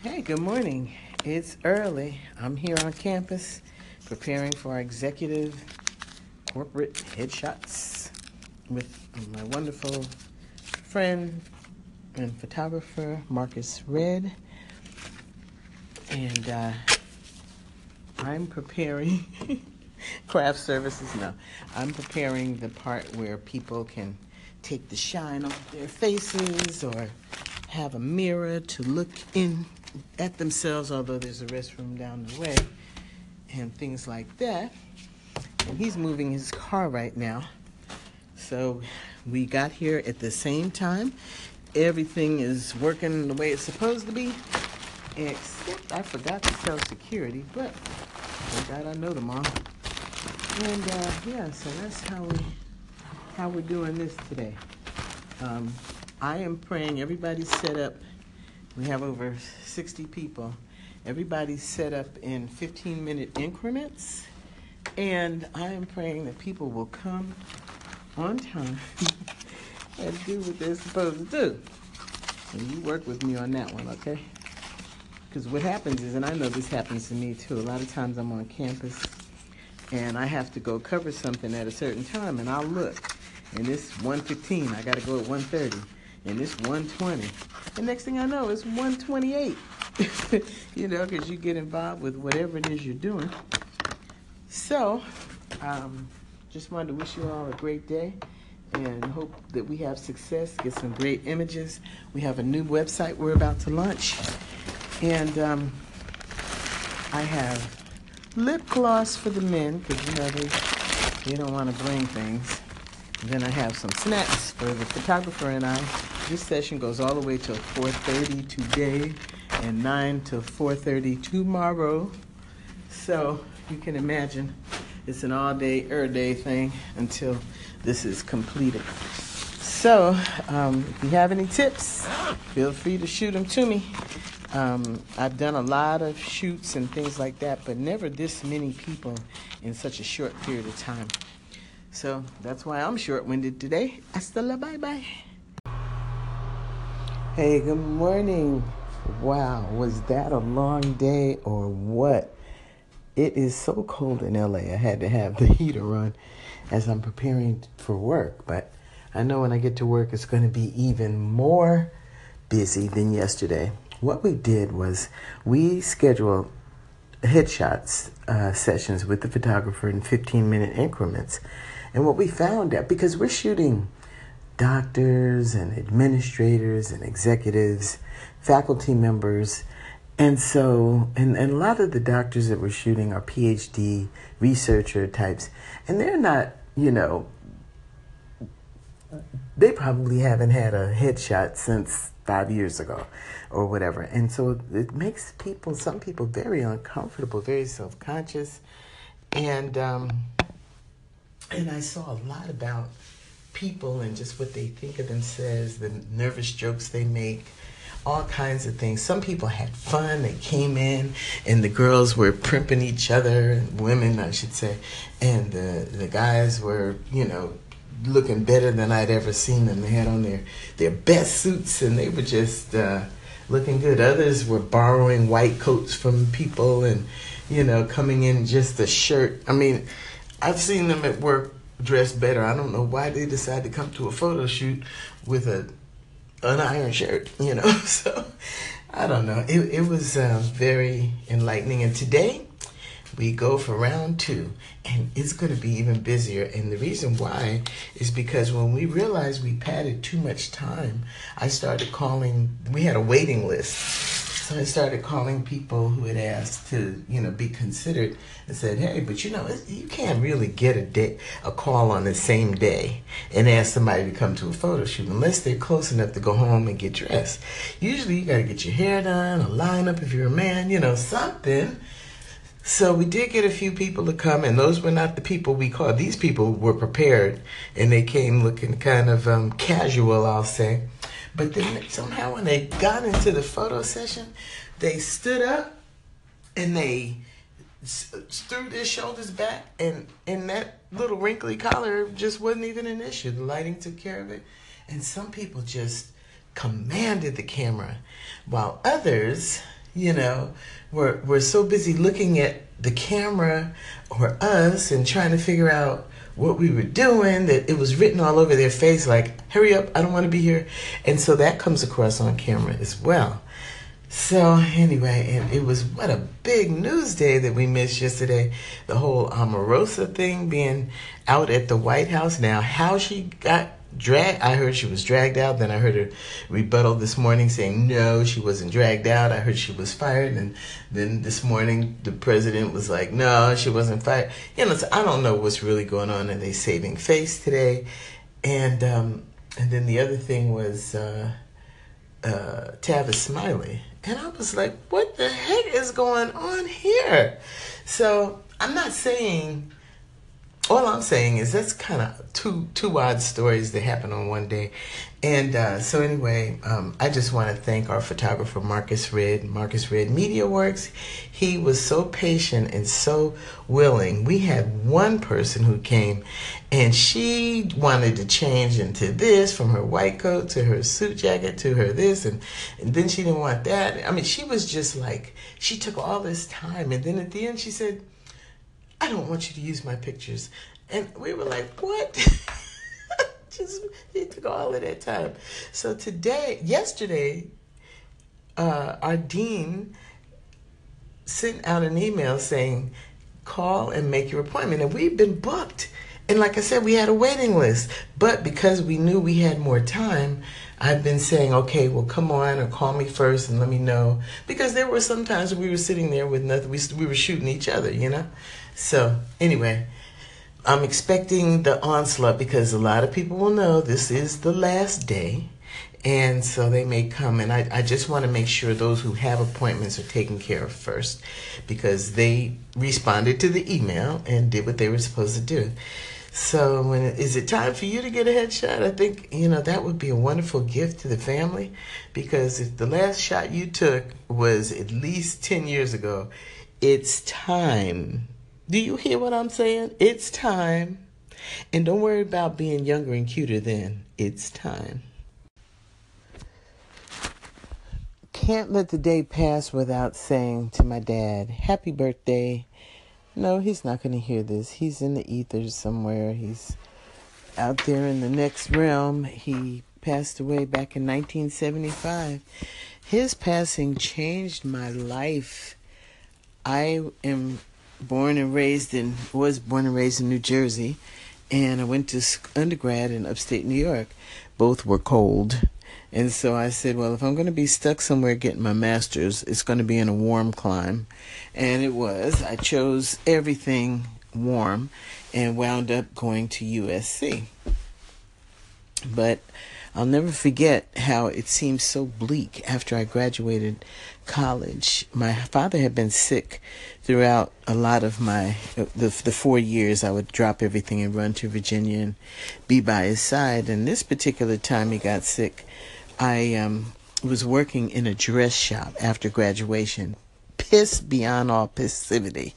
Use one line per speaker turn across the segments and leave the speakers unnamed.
Hey, good morning. It's early. I'm here on campus preparing for our executive corporate headshots with my wonderful friend and photographer, Marcus Red. And uh, I'm preparing craft services. No, I'm preparing the part where people can take the shine off their faces or have a mirror to look in at themselves, although there's a restroom down the way, and things like that. And he's moving his car right now. So we got here at the same time. Everything is working the way it's supposed to be, except I forgot to tell security, but thank God I know them all. And uh, yeah, so that's how we how we're doing this today. Um, I am praying everybody's set up we have over 60 people. Everybody's set up in 15 minute increments. And I am praying that people will come on time and do what they're supposed to do. And you work with me on that one, okay? Because what happens is, and I know this happens to me too, a lot of times I'm on campus and I have to go cover something at a certain time and I'll look and it's 1.15, I gotta go at 130 and it's 120. The next thing I know, it's 128. you know, because you get involved with whatever it is you're doing. So, um, just wanted to wish you all a great day and hope that we have success, get some great images. We have a new website we're about to launch. And um, I have lip gloss for the men because, you know, they, they don't want to bring things. And then I have some snacks for the photographer and I. This session goes all the way till 4:30 today and 9 to 4:30 tomorrow. So you can imagine it's an all-day, er-day thing until this is completed. So um, if you have any tips, feel free to shoot them to me. Um, I've done a lot of shoots and things like that, but never this many people in such a short period of time. So that's why I'm short-winded today. Hasta la bye-bye. Hey, good morning. Wow, was that a long day or what? It is so cold in LA. I had to have the heater on as I'm preparing for work, but I know when I get to work it's going to be even more busy than yesterday. What we did was we scheduled headshots uh, sessions with the photographer in 15 minute increments. And what we found out, because we're shooting doctors and administrators and executives, faculty members. And so, and, and a lot of the doctors that we're shooting are PhD researcher types, and they're not, you know, they probably haven't had a headshot since five years ago or whatever. And so it makes people, some people, very uncomfortable, very self conscious. And, um, and I saw a lot about people and just what they think of themselves, the nervous jokes they make, all kinds of things. Some people had fun. They came in and the girls were primping each other, women, I should say, and the, the guys were, you know, looking better than I'd ever seen them. They had on their, their best suits and they were just uh, looking good. Others were borrowing white coats from people and, you know, coming in just a shirt. I mean, I've seen them at work dress better. I don't know why they decided to come to a photo shoot with a an iron shirt, you know. So I don't know. It it was uh, very enlightening. And today we go for round two, and it's going to be even busier. And the reason why is because when we realized we padded too much time, I started calling. We had a waiting list so I started calling people who had asked to, you know, be considered and said, hey, but you know, you can't really get a day, a call on the same day and ask somebody to come to a photo shoot unless they're close enough to go home and get dressed. Usually you got to get your hair done, a lineup if you're a man, you know, something. So we did get a few people to come, and those were not the people we called. These people were prepared, and they came looking kind of um, casual, I'll say. But then somehow when they got into the photo session, they stood up and they threw their shoulders back, and and that little wrinkly collar just wasn't even an issue. The lighting took care of it, and some people just commanded the camera, while others, you know, were were so busy looking at the camera or us and trying to figure out what we were doing that it was written all over their face like hurry up i don't want to be here. And so that comes across on camera as well. So anyway and it was what a big news day that we missed yesterday. The whole um, omarosa thing being out at the white house. Now how she got dragged. I heard she was dragged out. Then I heard her rebuttal this morning saying no, she wasn't dragged out. I heard she was fired. And then this morning the president was like, no, she wasn't fired. You know, so I don't know what's really going on. Are they saving face today? And um, and then the other thing was uh, uh, Tavis Smiley. And I was like, what the heck is going on here? So I'm not saying all I'm saying is that's kind of two two odd stories that happen on one day, and uh, so anyway, um, I just want to thank our photographer Marcus Red, Marcus Red Media Works. He was so patient and so willing. We had one person who came, and she wanted to change into this from her white coat to her suit jacket to her this, and, and then she didn't want that. I mean, she was just like she took all this time, and then at the end she said I don't want you to use my pictures. And we were like, what? Just it took all of that time. So today, yesterday, uh, our dean sent out an email saying, call and make your appointment. And we've been booked. And like I said, we had a waiting list. But because we knew we had more time, I've been saying, okay, well, come on or call me first and let me know. Because there were some times we were sitting there with nothing. We, we were shooting each other, you know? So, anyway, I'm expecting the onslaught because a lot of people will know this is the last day. And so they may come, and I, I just want to make sure those who have appointments are taken care of first because they responded to the email and did what they were supposed to do. So when is it time for you to get a headshot? I think you know that would be a wonderful gift to the family because if the last shot you took was at least 10 years ago, it's time do you hear what I'm saying? It's time. And don't worry about being younger and cuter then. It's time. Can't let the day pass without saying to my dad, Happy birthday. No, he's not going to hear this. He's in the ethers somewhere. He's out there in the next realm. He passed away back in 1975. His passing changed my life. I am born and raised in was born and raised in New Jersey, and I went to undergrad in upstate New York. Both were cold, and so I said, well, if I'm going to be stuck somewhere getting my master's, it's going to be in a warm climb, and it was. I chose everything warm, and wound up going to USC. But I'll never forget how it seemed so bleak after I graduated college. My father had been sick throughout a lot of my the the four years. I would drop everything and run to Virginia and be by his side. And this particular time he got sick, I um, was working in a dress shop after graduation, pissed beyond all passivity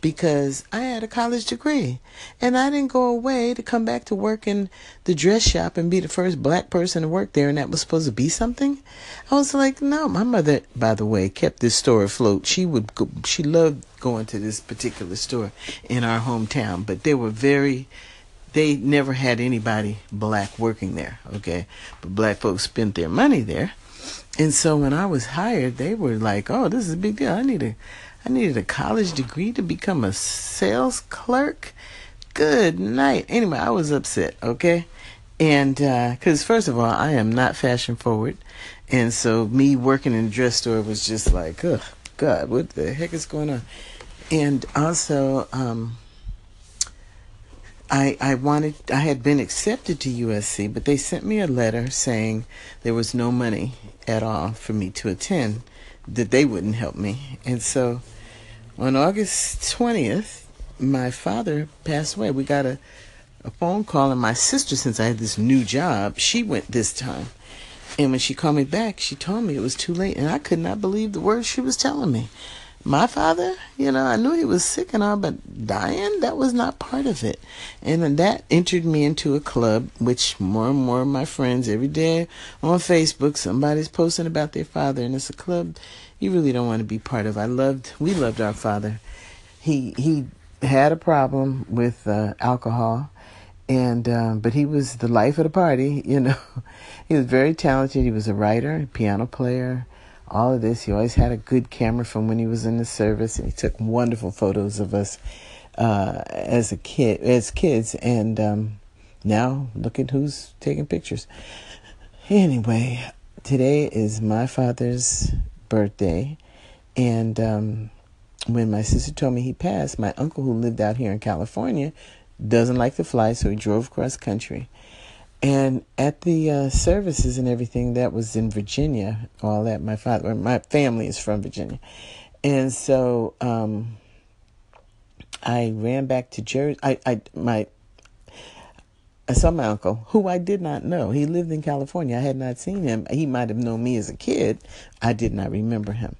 because I had a college degree and I didn't go away to come back to work in the dress shop and be the first black person to work there and that was supposed to be something. I was like, no, my mother, by the way, kept this store afloat. She would go, she loved going to this particular store in our hometown, but they were very they never had anybody black working there, okay? But black folks spent their money there. And so when I was hired, they were like, "Oh, this is a big deal. I need a, I needed a college degree to become a sales clerk." Good night. Anyway, I was upset. Okay, and because uh, first of all, I am not fashion forward, and so me working in a dress store was just like, "Oh God, what the heck is going on?" And also, um, I, I wanted I had been accepted to USC, but they sent me a letter saying there was no money at all for me to attend, that they wouldn't help me. And so on August 20th, my father passed away. We got a, a phone call, and my sister, since I had this new job, she went this time. And when she called me back, she told me it was too late, and I could not believe the words she was telling me. My father, you know, I knew he was sick and all, but dying, that was not part of it. And that entered me into a club, which more and more of my friends, every day on Facebook, somebody's posting about their father, and it's a club you really don't want to be part of. I loved, we loved our father. He, he had a problem with uh, alcohol and um, but he was the life of the party you know he was very talented he was a writer piano player all of this. He always had a good camera from when he was in the service, and he took wonderful photos of us uh, as a kid, as kids. And um, now look at who's taking pictures. Anyway, today is my father's birthday, and um, when my sister told me he passed, my uncle who lived out here in California doesn't like to fly, so he drove across country and at the uh, services and everything, that was in Virginia. All that my father, my family is from Virginia, and so um, I ran back to Jersey. I, I, my, I saw my uncle, who I did not know. He lived in California. I had not seen him. He might have known me as a kid. I did not remember him.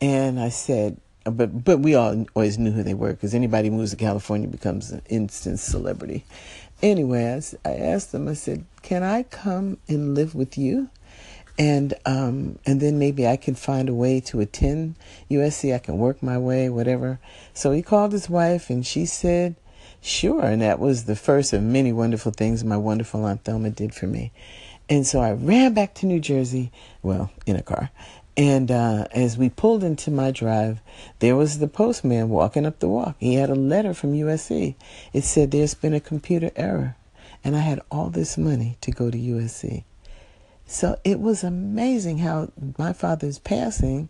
And I said, but but we all always knew who they were because anybody moves to California becomes an instant celebrity anyway, I, I asked them. I said, "Can I come and live with you?" and um, and then maybe I can find a way to attend USC. I can work my way, whatever. So he called his wife, and she said, "Sure." And that was the first of many wonderful things my wonderful Aunt Thelma did for me. And so I ran back to New Jersey, well, in a car, and uh, as we pulled into my drive, there was the postman walking up the walk. He had a letter from USC. It said there's been a computer error. And I had all this money to go to USC. So it was amazing how my father's passing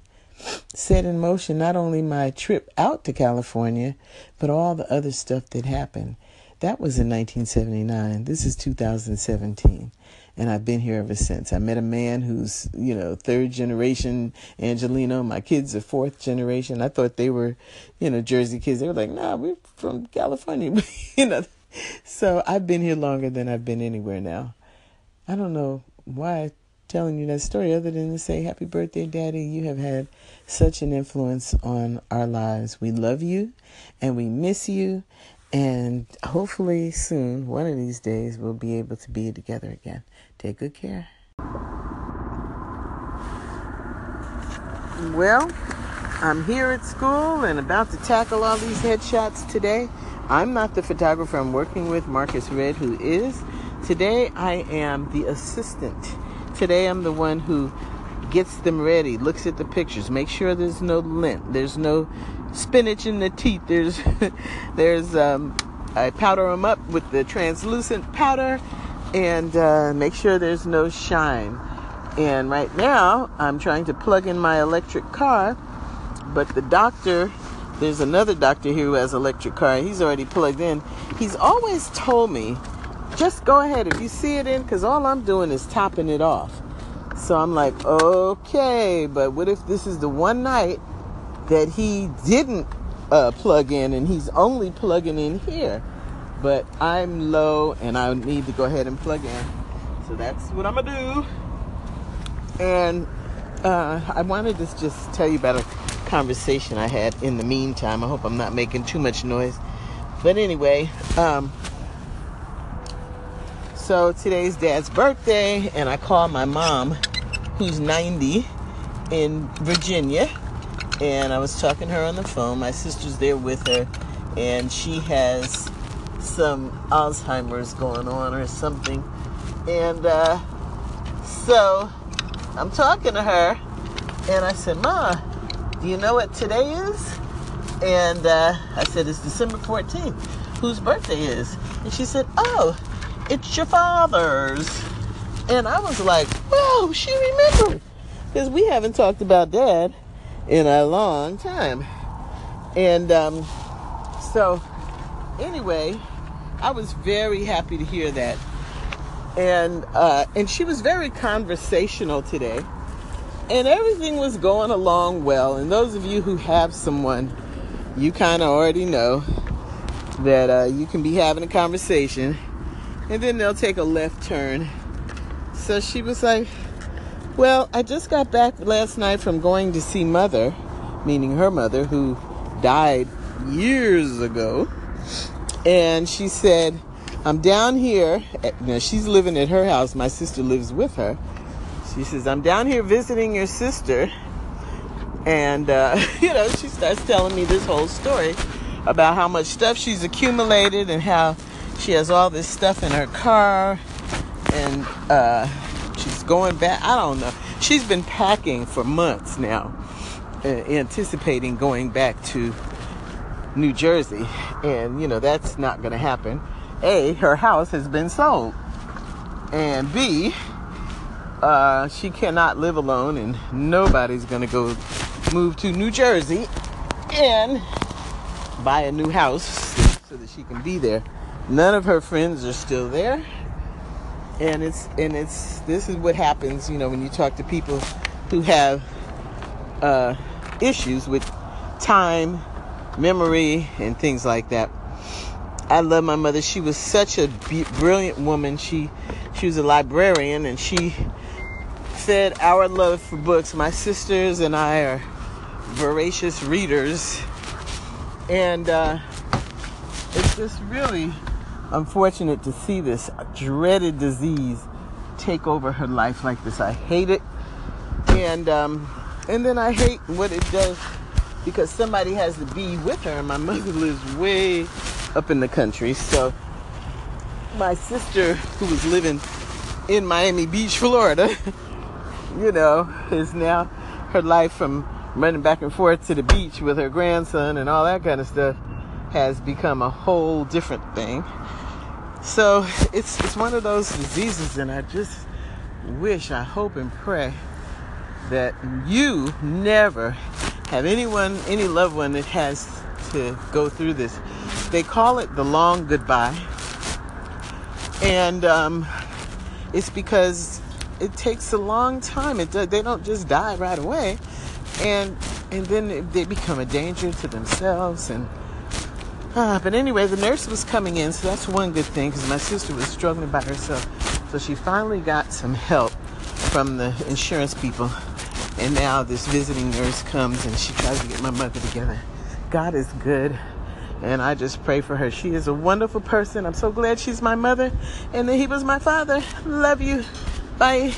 set in motion not only my trip out to California, but all the other stuff that happened. That was in 1979. This is 2017 and I've been here ever since. I met a man who's, you know, third generation Angeleno. My kids are fourth generation. I thought they were, you know, Jersey kids. They were like, nah, we're from California, you know. So I've been here longer than I've been anywhere now. I don't know why I'm telling you that story other than to say, happy birthday, Daddy. You have had such an influence on our lives. We love you and we miss you. And hopefully soon, one of these days, we'll be able to be together again. Take good care. Well, I'm here at school and about to tackle all these headshots today. I'm not the photographer I'm working with, Marcus Red, who is. Today I am the assistant. Today I'm the one who gets them ready, looks at the pictures, make sure there's no lint, there's no spinach in the teeth, there's there's um, I powder them up with the translucent powder and uh, make sure there's no shine. And right now, I'm trying to plug in my electric car, but the doctor, there's another doctor here who has electric car. He's already plugged in. He's always told me, just go ahead if you see it in, because all I'm doing is topping it off. So I'm like, okay, but what if this is the one night that he didn't uh, plug in and he's only plugging in here? but I'm low and I need to go ahead and plug in. So that's what I'm gonna do. And uh, I wanted to just tell you about a conversation I had in the meantime. I hope I'm not making too much noise. But anyway, um, so today's dad's birthday, and I called my mom, who's 90 in Virginia, and I was talking to her on the phone. My sister's there with her, and she has some Alzheimer's going on or something. And uh, so I'm talking to her, and I said, Ma, do you know what today is? And uh, I said, It's December 14th. Whose birthday is? And she said, Oh, it's your father's. And I was like, Whoa, she remembered. Because we haven't talked about dad in a long time. And um, so, anyway, I was very happy to hear that. And uh, and she was very conversational today. And everything was going along well. And those of you who have someone, you kind of already know that uh, you can be having a conversation and then they'll take a left turn. So she was like, Well, I just got back last night from going to see mother meaning her mother, who died years ago. And she said, I'm down here. At, know, she's living at her house. My sister lives with her. She says, I'm down here visiting your sister. And, uh, you know, she starts telling me this whole story about how much stuff she's accumulated and how she has all this stuff in her car. And uh, going back. I don't know. She's been packing for months now, uh, anticipating going back to New Jersey. And, you know, that's not going to happen. A, her house has been sold. And B, uh, she cannot live alone, and nobody's going to go move to New Jersey and buy a new house so that she can be there. None of her friends are still there. And it's and it's this is what happens, you know, when you talk to people who have uh, issues with time, memory, and things like that. I love my mother. She was such a brilliant woman. She she was a librarian and she fed our love for books. My sisters and I are voracious readers, and uh, it's just really unfortunate to see this dreaded disease take over her life like this. I hate it, and um, and then I hate what it does because somebody has to be with her, my mother lives way up in the country. So my sister, who was living in Miami Beach, Florida, you know, is now her life from running back and forth to the beach with her grandson and all that kind of stuff has become a whole different thing. So it's it's one of those diseases, and I just wish, I hope, and pray that you never have anyone, any loved one that has to go through this they call it the long goodbye. And um, it's because it takes a long time. It, they don't just die right away. And, and then they become a danger to themselves. And, uh, but anyway, the nurse was coming in, so that's one good thing because my sister was struggling by herself. So she finally got some help from the insurance people. And now this visiting nurse comes and she tries to get my mother together. God is good. And I just pray for her. She is a wonderful person. I'm so glad she's my mother and that he was my father. Love you. Bye.